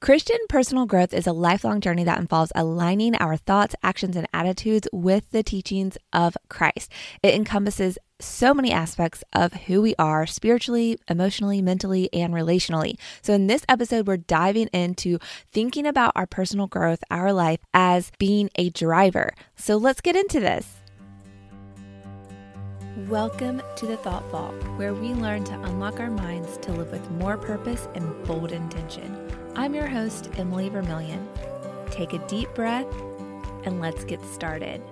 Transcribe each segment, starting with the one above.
Christian personal growth is a lifelong journey that involves aligning our thoughts, actions, and attitudes with the teachings of Christ. It encompasses so many aspects of who we are spiritually, emotionally, mentally, and relationally. So, in this episode, we're diving into thinking about our personal growth, our life as being a driver. So, let's get into this. Welcome to the Thought Vault, where we learn to unlock our minds to live with more purpose and bold intention. I'm your host, Emily Vermillion. Take a deep breath and let's get started.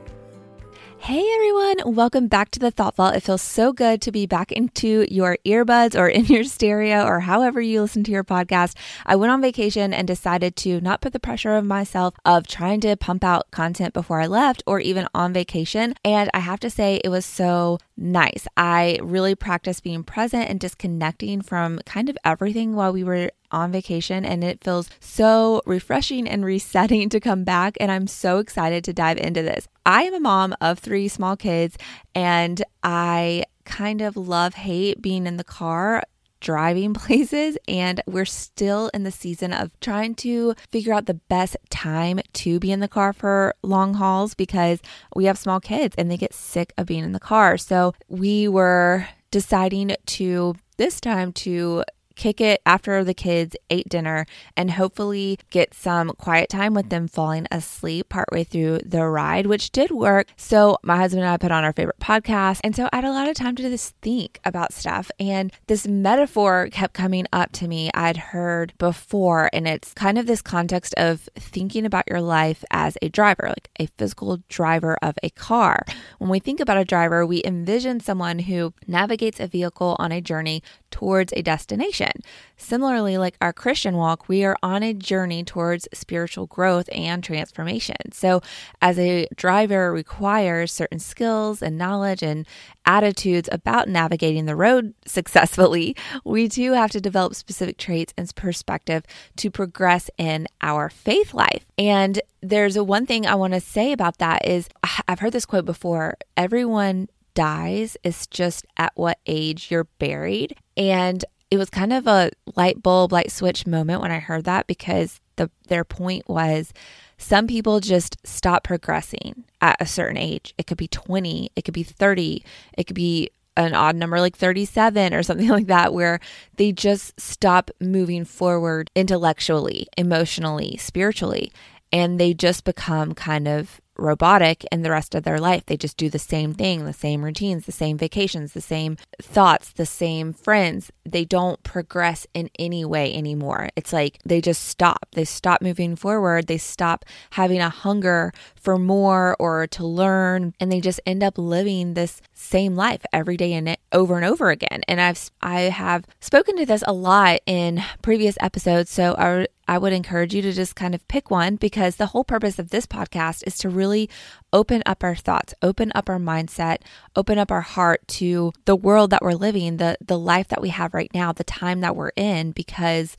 Hey everyone, welcome back to the Thought Vault. It feels so good to be back into your earbuds or in your stereo or however you listen to your podcast. I went on vacation and decided to not put the pressure of myself of trying to pump out content before I left or even on vacation. And I have to say, it was so nice. I really practiced being present and disconnecting from kind of everything while we were on vacation and it feels so refreshing and resetting to come back and I'm so excited to dive into this. I am a mom of 3 small kids and I kind of love hate being in the car driving places and we're still in the season of trying to figure out the best time to be in the car for long hauls because we have small kids and they get sick of being in the car. So we were deciding to this time to kick it after the kids ate dinner and hopefully get some quiet time with them falling asleep partway through the ride, which did work. So my husband and I put on our favorite podcast. And so I had a lot of time to just think about stuff. And this metaphor kept coming up to me. I'd heard before, and it's kind of this context of thinking about your life as a driver, like a physical driver of a car. When we think about a driver, we envision someone who navigates a vehicle on a journey towards a destination. Similarly, like our Christian walk, we are on a journey towards spiritual growth and transformation. So, as a driver requires certain skills and knowledge and attitudes about navigating the road successfully, we too have to develop specific traits and perspective to progress in our faith life. And there's a one thing I want to say about that is I've heard this quote before everyone dies It's just at what age you're buried. And it was kind of a light bulb, light switch moment when I heard that because the their point was some people just stop progressing at a certain age. It could be 20, it could be 30, it could be an odd number like 37 or something like that, where they just stop moving forward intellectually, emotionally, spiritually, and they just become kind of robotic in the rest of their life. They just do the same thing, the same routines, the same vacations, the same thoughts, the same friends. They don't progress in any way anymore. It's like they just stop. They stop moving forward. They stop having a hunger for more or to learn and they just end up living this same life every day and over and over again. And I've I have spoken to this a lot in previous episodes, so I I would encourage you to just kind of pick one because the whole purpose of this podcast is to really open up our thoughts, open up our mindset, open up our heart to the world that we're living, the the life that we have right now, the time that we're in because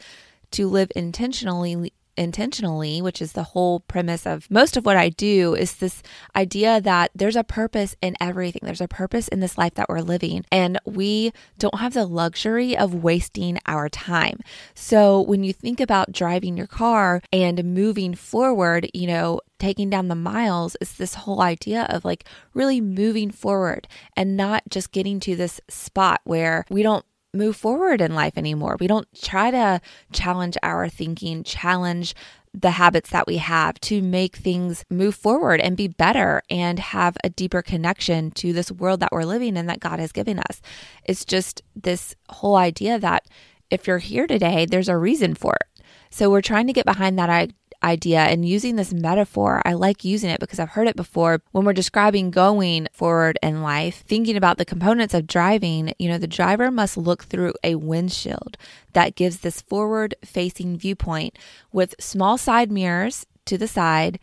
to live intentionally intentionally, which is the whole premise of most of what I do, is this idea that there's a purpose in everything. There's a purpose in this life that we're living, and we don't have the luxury of wasting our time. So when you think about driving your car and moving forward, you know, taking down the miles is this whole idea of like really moving forward and not just getting to this spot where we don't move forward in life anymore. We don't try to challenge our thinking, challenge the habits that we have to make things move forward and be better and have a deeper connection to this world that we're living in that God has given us. It's just this whole idea that if you're here today, there's a reason for it. So we're trying to get behind that idea and using this metaphor. I like using it because I've heard it before when we're describing going forward in life, thinking about the components of driving. You know, the driver must look through a windshield that gives this forward facing viewpoint with small side mirrors to the side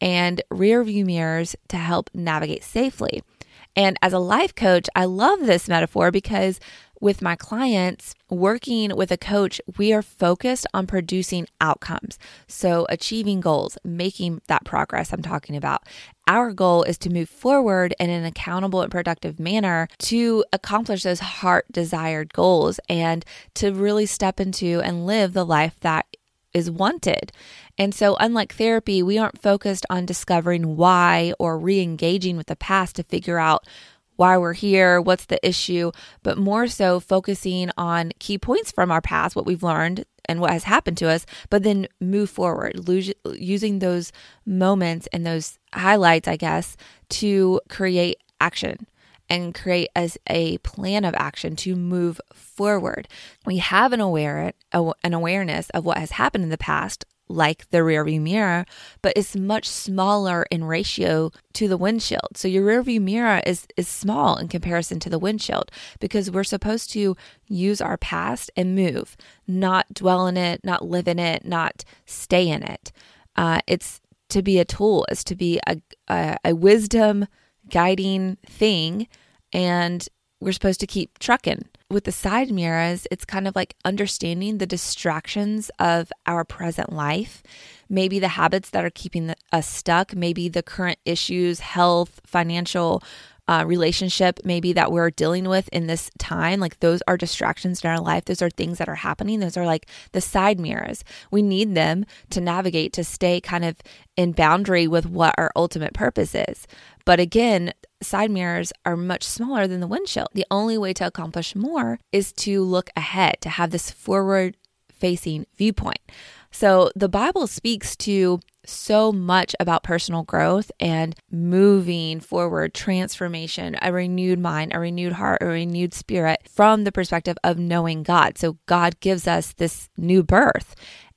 and rear view mirrors to help navigate safely. And as a life coach, I love this metaphor because with my clients, working with a coach, we are focused on producing outcomes. So, achieving goals, making that progress I'm talking about. Our goal is to move forward in an accountable and productive manner to accomplish those heart desired goals and to really step into and live the life that is wanted. And so unlike therapy, we aren't focused on discovering why or re-engaging with the past to figure out why we're here, what's the issue, but more so focusing on key points from our past, what we've learned and what has happened to us, but then move forward, using those moments and those highlights, I guess, to create action and create as a plan of action to move forward. We have an aware an awareness of what has happened in the past like the rearview mirror, but it's much smaller in ratio to the windshield. So your rearview mirror is is small in comparison to the windshield because we're supposed to use our past and move, not dwell in it, not live in it, not stay in it. Uh, it's to be a tool, is to be a, a, a wisdom guiding thing and we're supposed to keep trucking. With the side mirrors, it's kind of like understanding the distractions of our present life, maybe the habits that are keeping us stuck, maybe the current issues, health, financial, uh, relationship maybe that we're dealing with in this time like those are distractions in our life those are things that are happening those are like the side mirrors we need them to navigate to stay kind of in boundary with what our ultimate purpose is but again side mirrors are much smaller than the windshield. The only way to accomplish more is to look ahead, to have this forward facing viewpoint. So the Bible speaks to so much about personal growth and moving forward, transformation, a renewed mind, a renewed heart, a renewed spirit from the perspective of knowing God. So God gives us this new birth.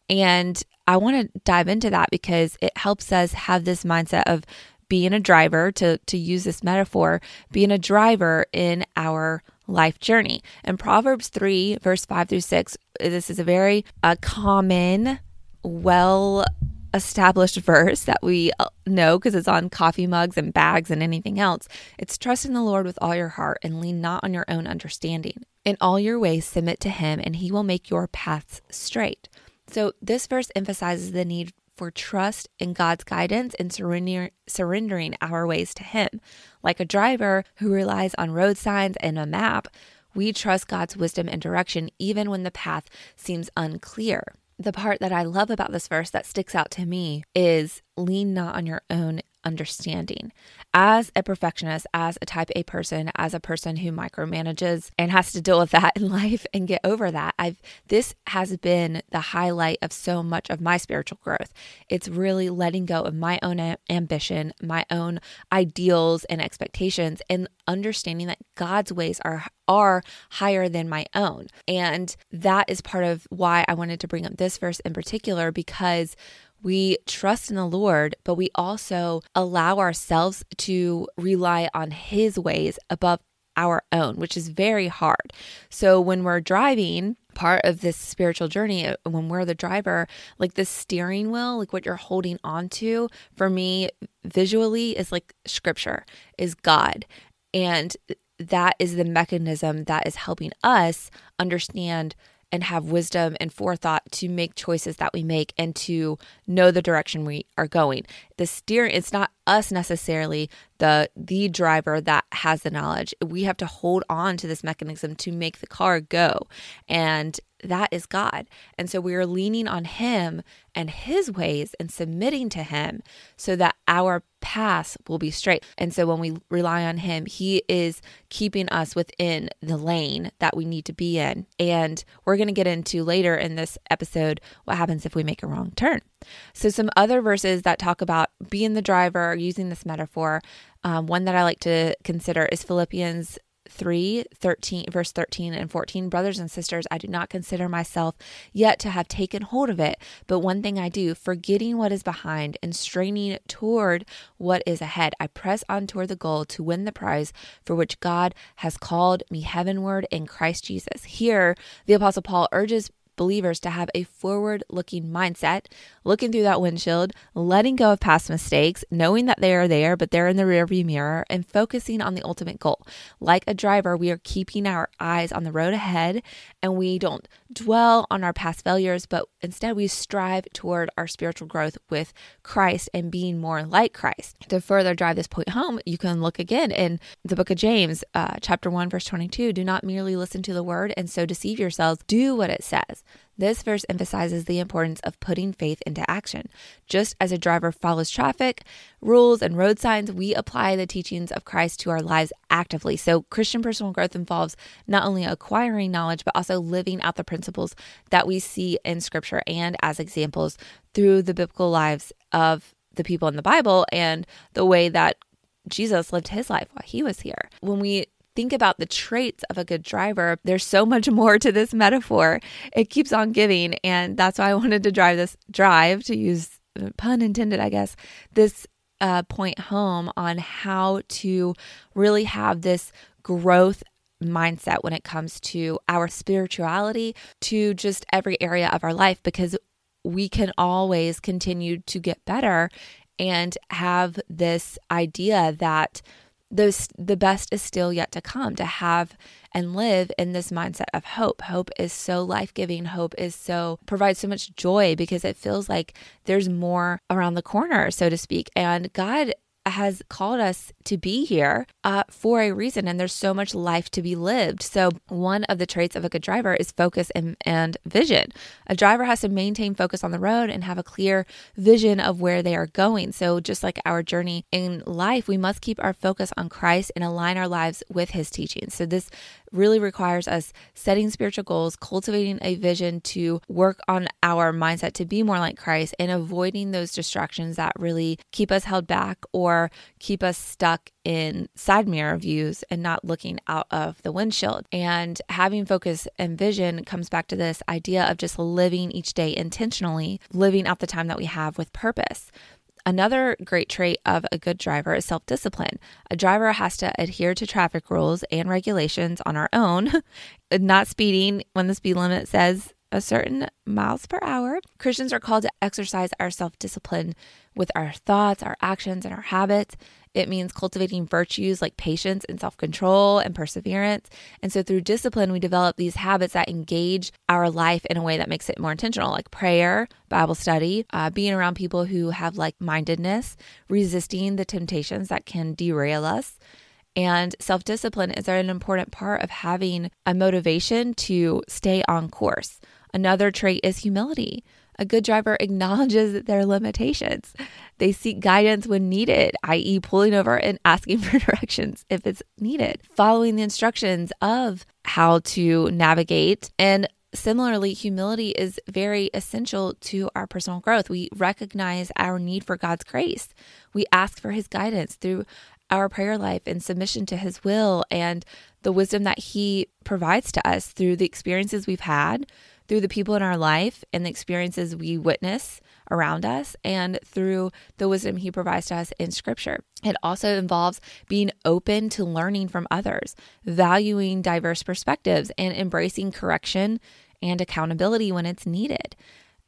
And I want to dive into that because it helps us have this mindset of being a driver, to, to use this metaphor, being a driver in our life journey. And Proverbs 3, verse 5 through 6, this is a very uh, common, well established verse that we uh, know because it's on coffee mugs and bags and anything else. It's trust in the Lord with all your heart and lean not on your own understanding. In all your ways, submit to him, and he will make your paths straight. So, this verse emphasizes the need for trust in God's guidance and surrender, surrendering our ways to Him. Like a driver who relies on road signs and a map, we trust God's wisdom and direction even when the path seems unclear. The part that I love about this verse that sticks out to me is lean not on your own understanding. As a perfectionist, as a type A person, as a person who micromanages and has to deal with that in life and get over that, I've this has been the highlight of so much of my spiritual growth. It's really letting go of my own ambition, my own ideals and expectations and understanding that God's ways are are higher than my own. And that is part of why I wanted to bring up this verse in particular because we trust in the Lord, but we also allow ourselves to rely on His ways above our own, which is very hard. So when we're driving, part of this spiritual journey, uh, when we're the driver, like the steering wheel, like what you're holding onto, for me, visually, is like scripture, is God. And that is the mechanism that is helping us understand and have wisdom and forethought to make choices that we make and to know the direction we are going. The steering it's not us necessarily the the driver that has the knowledge. We have to hold on to this mechanism to make the car go. And that is God. And so we are leaning on Him and His ways and submitting to Him so that our path will be straight. And so when we rely on Him, He is keeping us within the lane that we need to be in. And we're going to get into later in this episode what happens if we make a wrong turn. So, some other verses that talk about being the driver, using this metaphor, um, one that I like to consider is Philippians 3 13 verse 13 and 14 brothers and sisters i do not consider myself yet to have taken hold of it but one thing i do forgetting what is behind and straining toward what is ahead i press on toward the goal to win the prize for which god has called me heavenward in christ jesus. Here the apostle paul urges believers to have a forward looking mindset, looking through that windshield, letting go of past mistakes, knowing that they are there, but they're in the rearview mirror, and focusing on the ultimate goal. Like a driver, we are keeping our eyes on the road ahead and we don't dwell on our past failures, but instead we strive toward our spiritual growth with Christ and being more like Christ. To further drive this point home, you can look again in the book of James, uh, chapter 1, verse 22. Do not merely listen to the word and so deceive yourselves, do what it says. This verse emphasizes the importance of putting faith into action. Just as a driver follows traffic rules and road signs, we apply the teachings of Christ to our lives actively. So, Christian personal growth involves not only acquiring knowledge, but also living out the principles that we see in Scripture and as examples through the biblical lives of the people in the Bible and the way that Jesus lived his life while he was here. When we think about the traits of a good driver, there's so much more to this metaphor. It keeps on giving. And that's why I wanted to drive this drive, to use pun intended, I guess, this uh, point home on how to really have this growth mindset when it comes to our spirituality, to just every area of our life, because we can always continue to get better and have this idea that the, the best is still yet to come to have and live in this mindset of hope. Hope is so life giving. Hope is so, provides so much joy because it feels like there's more around the corner, so to speak. And God has called us to be here uh, for a reason, and there's so much life to be lived. So, one of the traits of a good driver is focus and, and vision. A driver has to maintain focus on the road and have a clear vision of where they are going. So, just like our journey in life, we must keep our focus on Christ and align our lives with His teachings. So, this really requires us setting spiritual goals, cultivating a vision to work on our mindset to be more like Christ, and avoiding those distractions that really keep us held back or keep us stuck in side mirror views and not looking out of the windshield. And having focus and vision comes back to this idea of just living each day intentionally, living out the time that we have with purpose. Another great trait of a good driver is self discipline. A driver has to adhere to traffic rules and regulations on our own, not speeding when the speed limit says a certain miles per hour. Christians are called to exercise our self discipline with our thoughts, our actions, and our habits. It means cultivating virtues like patience and self control and perseverance. And so through discipline, we develop these habits that engage our life in a way that makes it more intentional, like prayer, Bible study, uh, being around people who have like mindedness, resisting the temptations that can derail us. And self discipline is an important part of having a motivation to stay on course. Another trait is humility. A good driver acknowledges their limitations. They seek guidance when needed, i.e., pulling over and asking for directions if it's needed, following the instructions of how to navigate. And similarly, humility is very essential to our personal growth. We recognize our need for God's grace, we ask for His guidance through our prayer life and submission to His will and the wisdom that He provides to us through the experiences we've had through the people in our life and the experiences we witness around us and through the wisdom he provides to us in scripture. It also involves being open to learning from others, valuing diverse perspectives, and embracing correction and accountability when it's needed.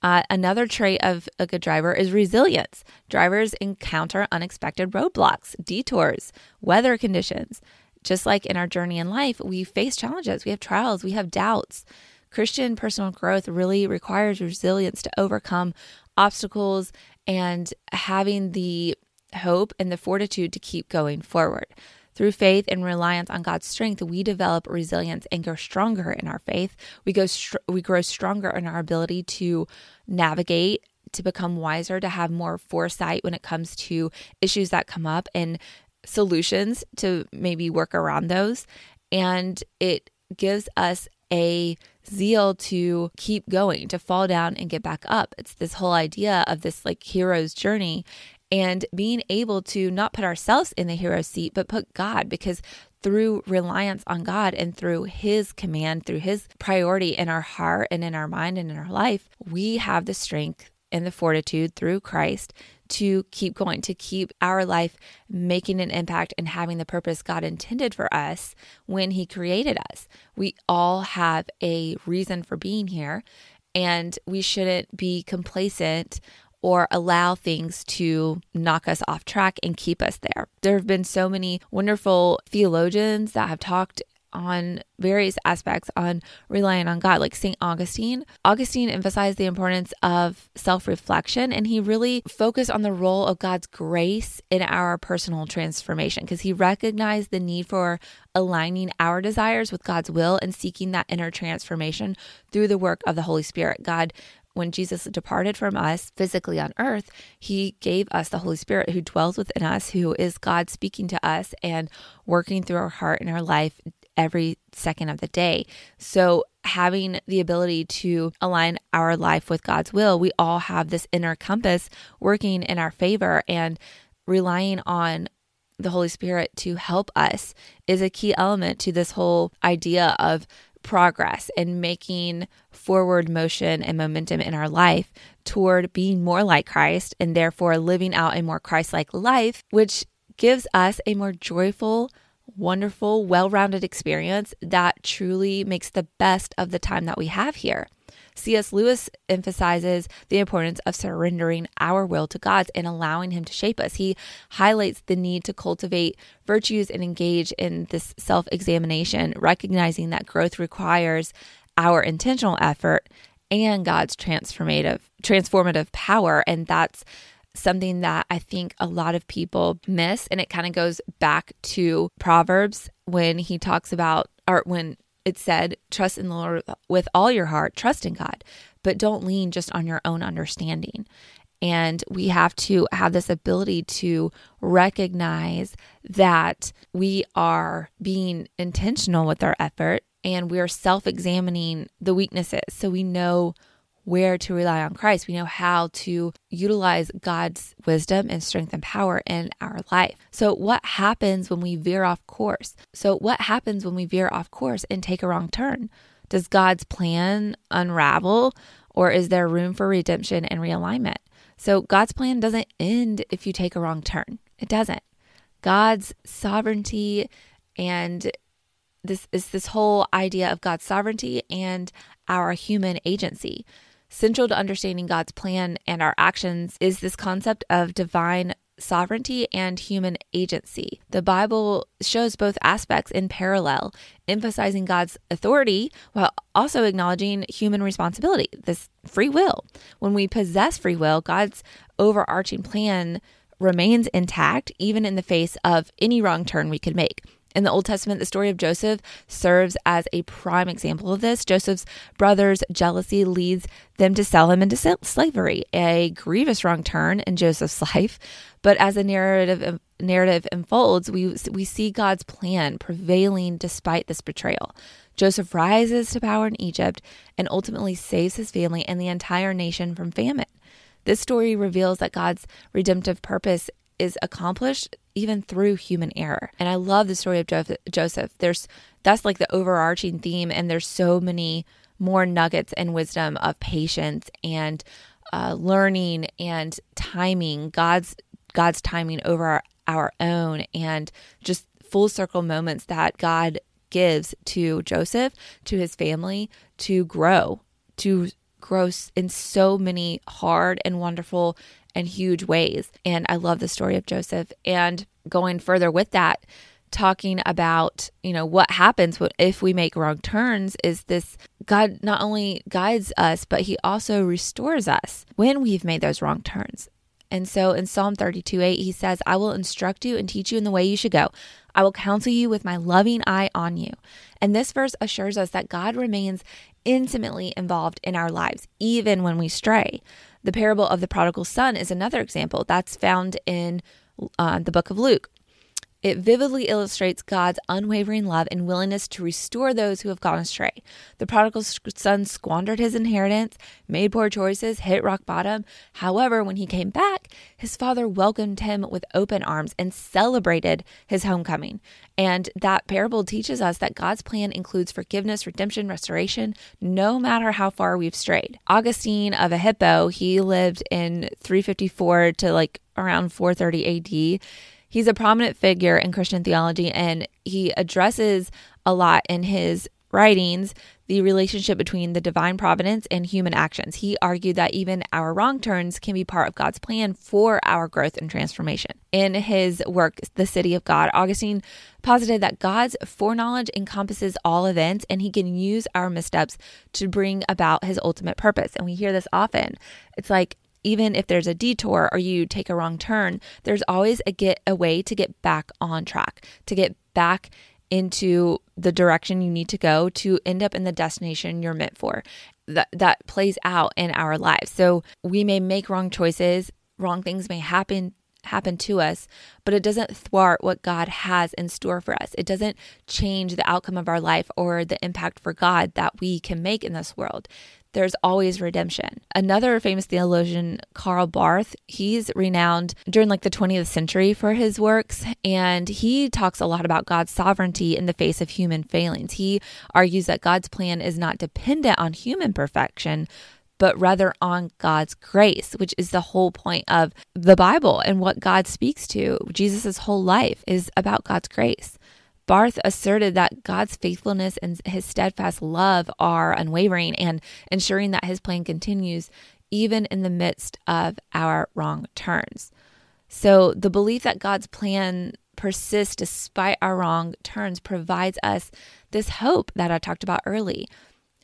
Uh, another trait of a good driver is resilience. Drivers encounter unexpected roadblocks, detours, weather conditions. Just like in our journey in life, we face challenges, we have trials, we have doubts. Christian personal growth really requires resilience to overcome obstacles and having the hope and the fortitude to keep going forward. Through faith and reliance on God's strength, we develop resilience and grow stronger in our faith. We go str- we grow stronger in our ability to navigate, to become wiser, to have more foresight when it comes to issues that come up and solutions to maybe work around those. And it gives us a zeal to keep going, to fall down and get back up. It's this whole idea of this like hero's journey and being able to not put ourselves in the hero seat, but put God because through reliance on God and through His command, through His priority in our heart and in our mind and in our life, we have the strength and the fortitude through Christ to keep going, to keep our life making an impact and having the purpose God intended for us when He created us. We all have a reason for being here, and we shouldn't be complacent or allow things to knock us off track and keep us there. There have been so many wonderful theologians that have talked on various aspects on relying on God. Like St. Augustine, Augustine emphasized the importance of self reflection and he really focused on the role of God's grace in our personal transformation because he recognized the need for aligning our desires with God's will and seeking that inner transformation through the work of the Holy Spirit. God when Jesus departed from us physically on earth, he gave us the Holy Spirit who dwells within us, who is God speaking to us and working through our heart and our life every second of the day. So, having the ability to align our life with God's will, we all have this inner compass working in our favor and relying on the Holy Spirit to help us is a key element to this whole idea of progress and making forward motion and momentum in our life toward being more like Christ and therefore living out a more Christ like life, which gives us a more joyful, wonderful, well rounded experience that truly makes the best of the time that we have here. C.S. Lewis emphasizes the importance of surrendering our will to God's and allowing Him to shape us. He highlights the need to cultivate virtues and engage in this self examination, recognizing that growth requires our intentional effort and God's transformative transformative power and that's something that I think a lot of people miss and it kind of goes back to Proverbs when he talks about or when it said, trust in the Lord with all your heart, trust in God, but don't lean just on your own understanding. And we have to have this ability to recognize that we are being intentional with our effort and we're self examining the weaknesses. So we know where to rely on Christ. We know how to utilize God's wisdom and strength and power in our life. So, what happens when we veer off course? So, what happens when we veer off course and take a wrong turn? Does God's plan unravel or is there room for redemption and realignment? So, God's plan doesn't end if you take a wrong turn. It doesn't. God's sovereignty and this is this whole idea of God's sovereignty and our human agency. Central to understanding God's plan and our actions is this concept of divine sovereignty and human agency. The Bible shows both aspects in parallel, emphasizing God's authority while also acknowledging human responsibility, this free will. When we possess free will, God's overarching plan remains intact, even in the face of any wrong turn we could make. In the Old Testament, the story of Joseph serves as a prime example of this. Joseph's brothers' jealousy leads them to sell him into slavery, a grievous wrong turn in Joseph's life. But as the narrative narrative unfolds, we we see God's plan prevailing despite this betrayal. Joseph rises to power in Egypt and ultimately saves his family and the entire nation from famine. This story reveals that God's redemptive purpose is accomplished even through human error. And I love the story of Joseph. There's that's like the overarching theme, and there's so many more nuggets and wisdom of patience and uh, learning and timing. God's God's timing over our, our own, and just full circle moments that God gives to Joseph, to his family, to grow, to grow in so many hard and wonderful and huge ways. And I love the story of Joseph. And going further with that, talking about, you know, what happens if we make wrong turns is this God not only guides us, but he also restores us when we've made those wrong turns. And so in Psalm 32 8, he says, I will instruct you and teach you in the way you should go. I will counsel you with my loving eye on you. And this verse assures us that God remains intimately involved in our lives, even when we stray. The parable of the prodigal son is another example that's found in uh, the book of Luke. It vividly illustrates God's unwavering love and willingness to restore those who have gone astray. The prodigal son squandered his inheritance, made poor choices, hit rock bottom. However, when he came back, his father welcomed him with open arms and celebrated his homecoming. And that parable teaches us that God's plan includes forgiveness, redemption, restoration, no matter how far we've strayed. Augustine of Hippo, he lived in 354 to like around 430 AD he's a prominent figure in Christian theology and he addresses a lot in his writings the relationship between the divine providence and human actions. He argued that even our wrong turns can be part of God's plan for our growth and transformation. In his work, The City of God, Augustine posited that God's foreknowledge encompasses all events and he can use our missteps to bring about his ultimate purpose. And we hear this often. It's like, even if there's a detour or you take a wrong turn, there's always a get a way to get back on track, to get back into the direction you need to go to end up in the destination you're meant for. That that plays out in our lives. So we may make wrong choices, wrong things may happen happen to us, but it doesn't thwart what God has in store for us. It doesn't change the outcome of our life or the impact for God that we can make in this world there's always redemption. Another famous theologian, Karl Barth, he's renowned during like the 20th century for his works, and he talks a lot about God's sovereignty in the face of human failings. He argues that God's plan is not dependent on human perfection, but rather on God's grace, which is the whole point of the Bible and what God speaks to. Jesus' whole life is about God's grace. Barth asserted that God's faithfulness and his steadfast love are unwavering and ensuring that his plan continues even in the midst of our wrong turns. So, the belief that God's plan persists despite our wrong turns provides us this hope that I talked about early.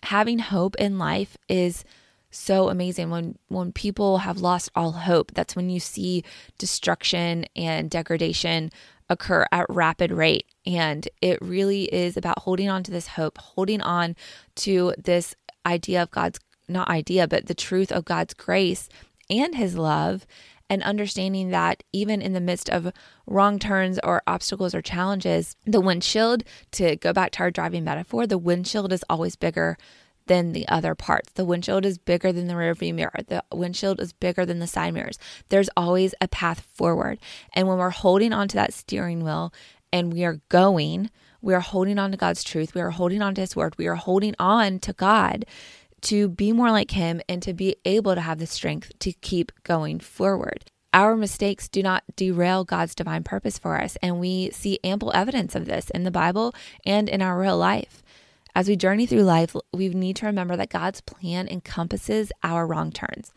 Having hope in life is so amazing when when people have lost all hope that's when you see destruction and degradation occur at rapid rate. And it really is about holding on to this hope, holding on to this idea of God's, not idea, but the truth of God's grace and his love, and understanding that even in the midst of wrong turns or obstacles or challenges, the windshield, to go back to our driving metaphor, the windshield is always bigger than the other parts. The windshield is bigger than the rearview mirror. The windshield is bigger than the side mirrors. There's always a path forward. And when we're holding onto that steering wheel and we are going, we are holding on to God's truth. We are holding on to His word. We are holding on to God to be more like Him and to be able to have the strength to keep going forward. Our mistakes do not derail God's divine purpose for us. And we see ample evidence of this in the Bible and in our real life. As we journey through life, we need to remember that God's plan encompasses our wrong turns.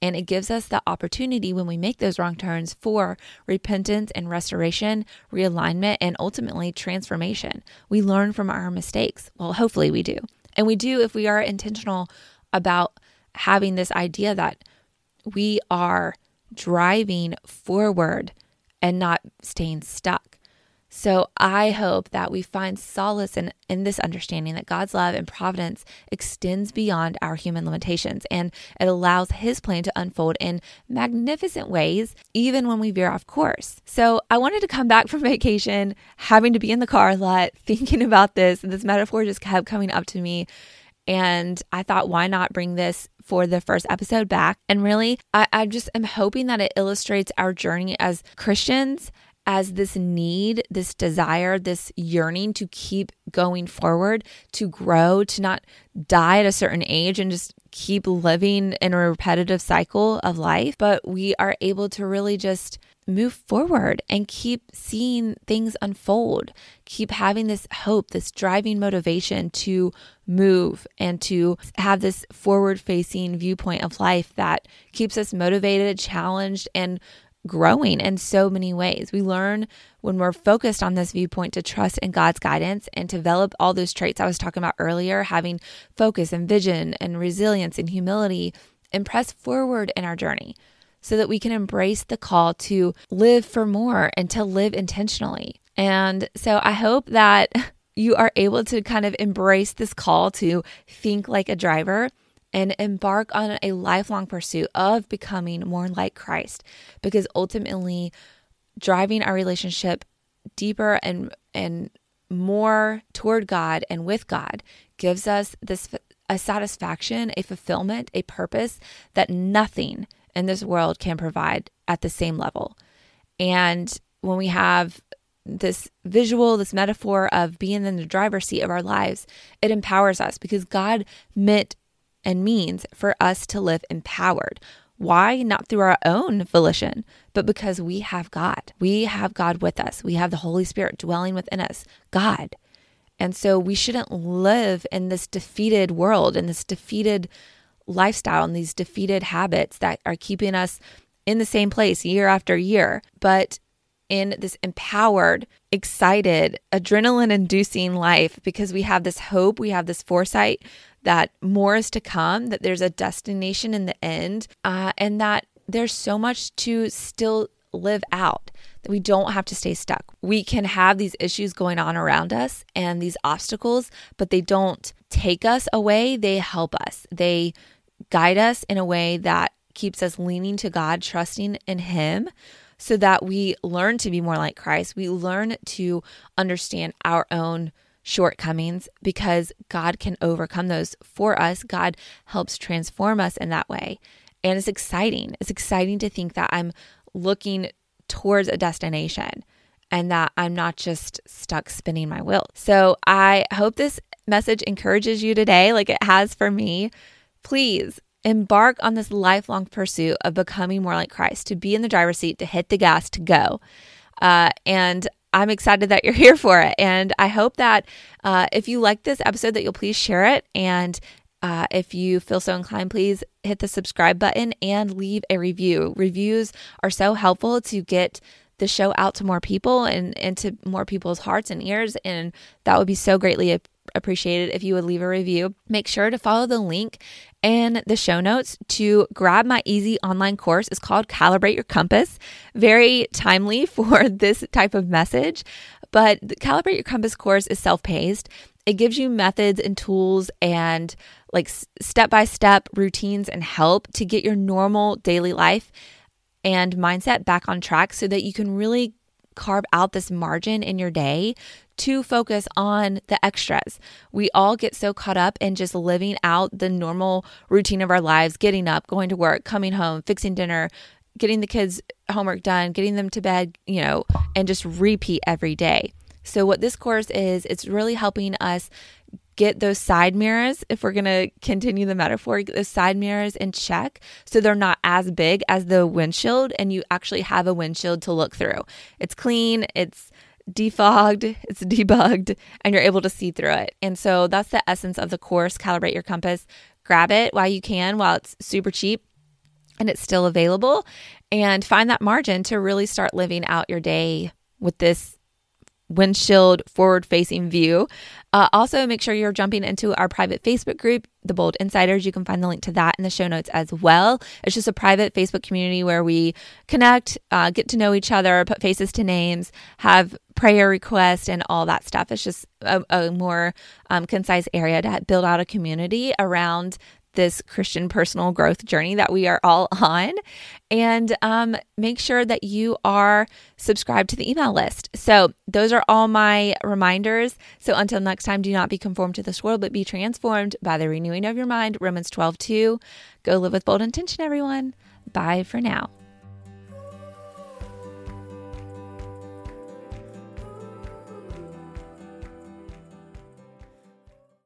And it gives us the opportunity when we make those wrong turns for repentance and restoration, realignment, and ultimately transformation. We learn from our mistakes. Well, hopefully we do. And we do if we are intentional about having this idea that we are driving forward and not staying stuck. So I hope that we find solace in, in this understanding that God's love and providence extends beyond our human limitations and it allows his plan to unfold in magnificent ways, even when we veer off course. So I wanted to come back from vacation, having to be in the car a lot, thinking about this, and this metaphor just kept coming up to me. And I thought, why not bring this for the first episode back? And really, I, I just am hoping that it illustrates our journey as Christians as this need, this desire, this yearning to keep going forward, to grow, to not die at a certain age and just keep living in a repetitive cycle of life, but we are able to really just move forward and keep seeing things unfold, keep having this hope, this driving motivation to move and to have this forward facing viewpoint of life that keeps us motivated, challenged, and growing in so many ways. We learn when we're focused on this viewpoint to trust in God's guidance and develop all those traits I was talking about earlier, having focus and vision and resilience and humility, and press forward in our journey so that we can embrace the call to live for more and to live intentionally. And so I hope that you are able to kind of embrace this call to think like a driver and embark on a lifelong pursuit of becoming more like Christ because ultimately driving our relationship deeper and and more toward God and with God gives us this a satisfaction, a fulfillment, a purpose that nothing in this world can provide at the same level. And when we have this visual, this metaphor of being in the driver's seat of our lives, it empowers us because God meant and means for us to live empowered. Why? Not through our own volition, but because we have God. We have God with us. We have the Holy Spirit dwelling within us. God. And so we shouldn't live in this defeated world, in this defeated lifestyle, and these defeated habits that are keeping us in the same place year after year. But in this empowered, excited, adrenaline inducing life because we have this hope, we have this foresight that more is to come, that there's a destination in the end, uh, and that there's so much to still live out that we don't have to stay stuck. We can have these issues going on around us and these obstacles, but they don't take us away. They help us. They guide us in a way that keeps us leaning to God, trusting in Him, so that we learn to be more like Christ. We learn to understand our own shortcomings because God can overcome those for us. God helps transform us in that way. And it's exciting. It's exciting to think that I'm looking towards a destination and that I'm not just stuck spinning my wheels. So I hope this message encourages you today, like it has for me. Please embark on this lifelong pursuit of becoming more like Christ, to be in the driver's seat, to hit the gas, to go. Uh, and I'm excited that you're here for it. And I hope that uh, if you like this episode, that you'll please share it. And uh, if you feel so inclined, please hit the subscribe button and leave a review. Reviews are so helpful to get the show out to more people and into more people's hearts and ears. And that would be so greatly appreciated if you would leave a review. Make sure to follow the link in the show notes to grab my easy online course. It's called Calibrate Your Compass. Very timely for this type of message. But the Calibrate Your Compass course is self paced. It gives you methods and tools and like step by step routines and help to get your normal daily life and mindset back on track so that you can really carve out this margin in your day to focus on the extras. We all get so caught up in just living out the normal routine of our lives, getting up, going to work, coming home, fixing dinner, getting the kids' homework done, getting them to bed, you know, and just repeat every day. So, what this course is, it's really helping us get those side mirrors, if we're going to continue the metaphor, those side mirrors in check so they're not as big as the windshield and you actually have a windshield to look through. It's clean, it's defogged, it's debugged, and you're able to see through it. And so that's the essence of the course, Calibrate Your Compass. Grab it while you can, while it's super cheap and it's still available, and find that margin to really start living out your day with this windshield forward facing view. Uh, also, make sure you're jumping into our private Facebook group, The Bold Insiders. You can find the link to that in the show notes as well. It's just a private Facebook community where we connect, uh, get to know each other, put faces to names, have prayer requests, and all that stuff. It's just a, a more um, concise area to build out a community around this Christian personal growth journey that we are all on. And um, make sure that you are subscribed to the email list. So, those are all my reminders. So, until next time, do not be conformed to this world, but be transformed by the renewing of your mind. Romans 12 2. Go live with bold intention, everyone. Bye for now.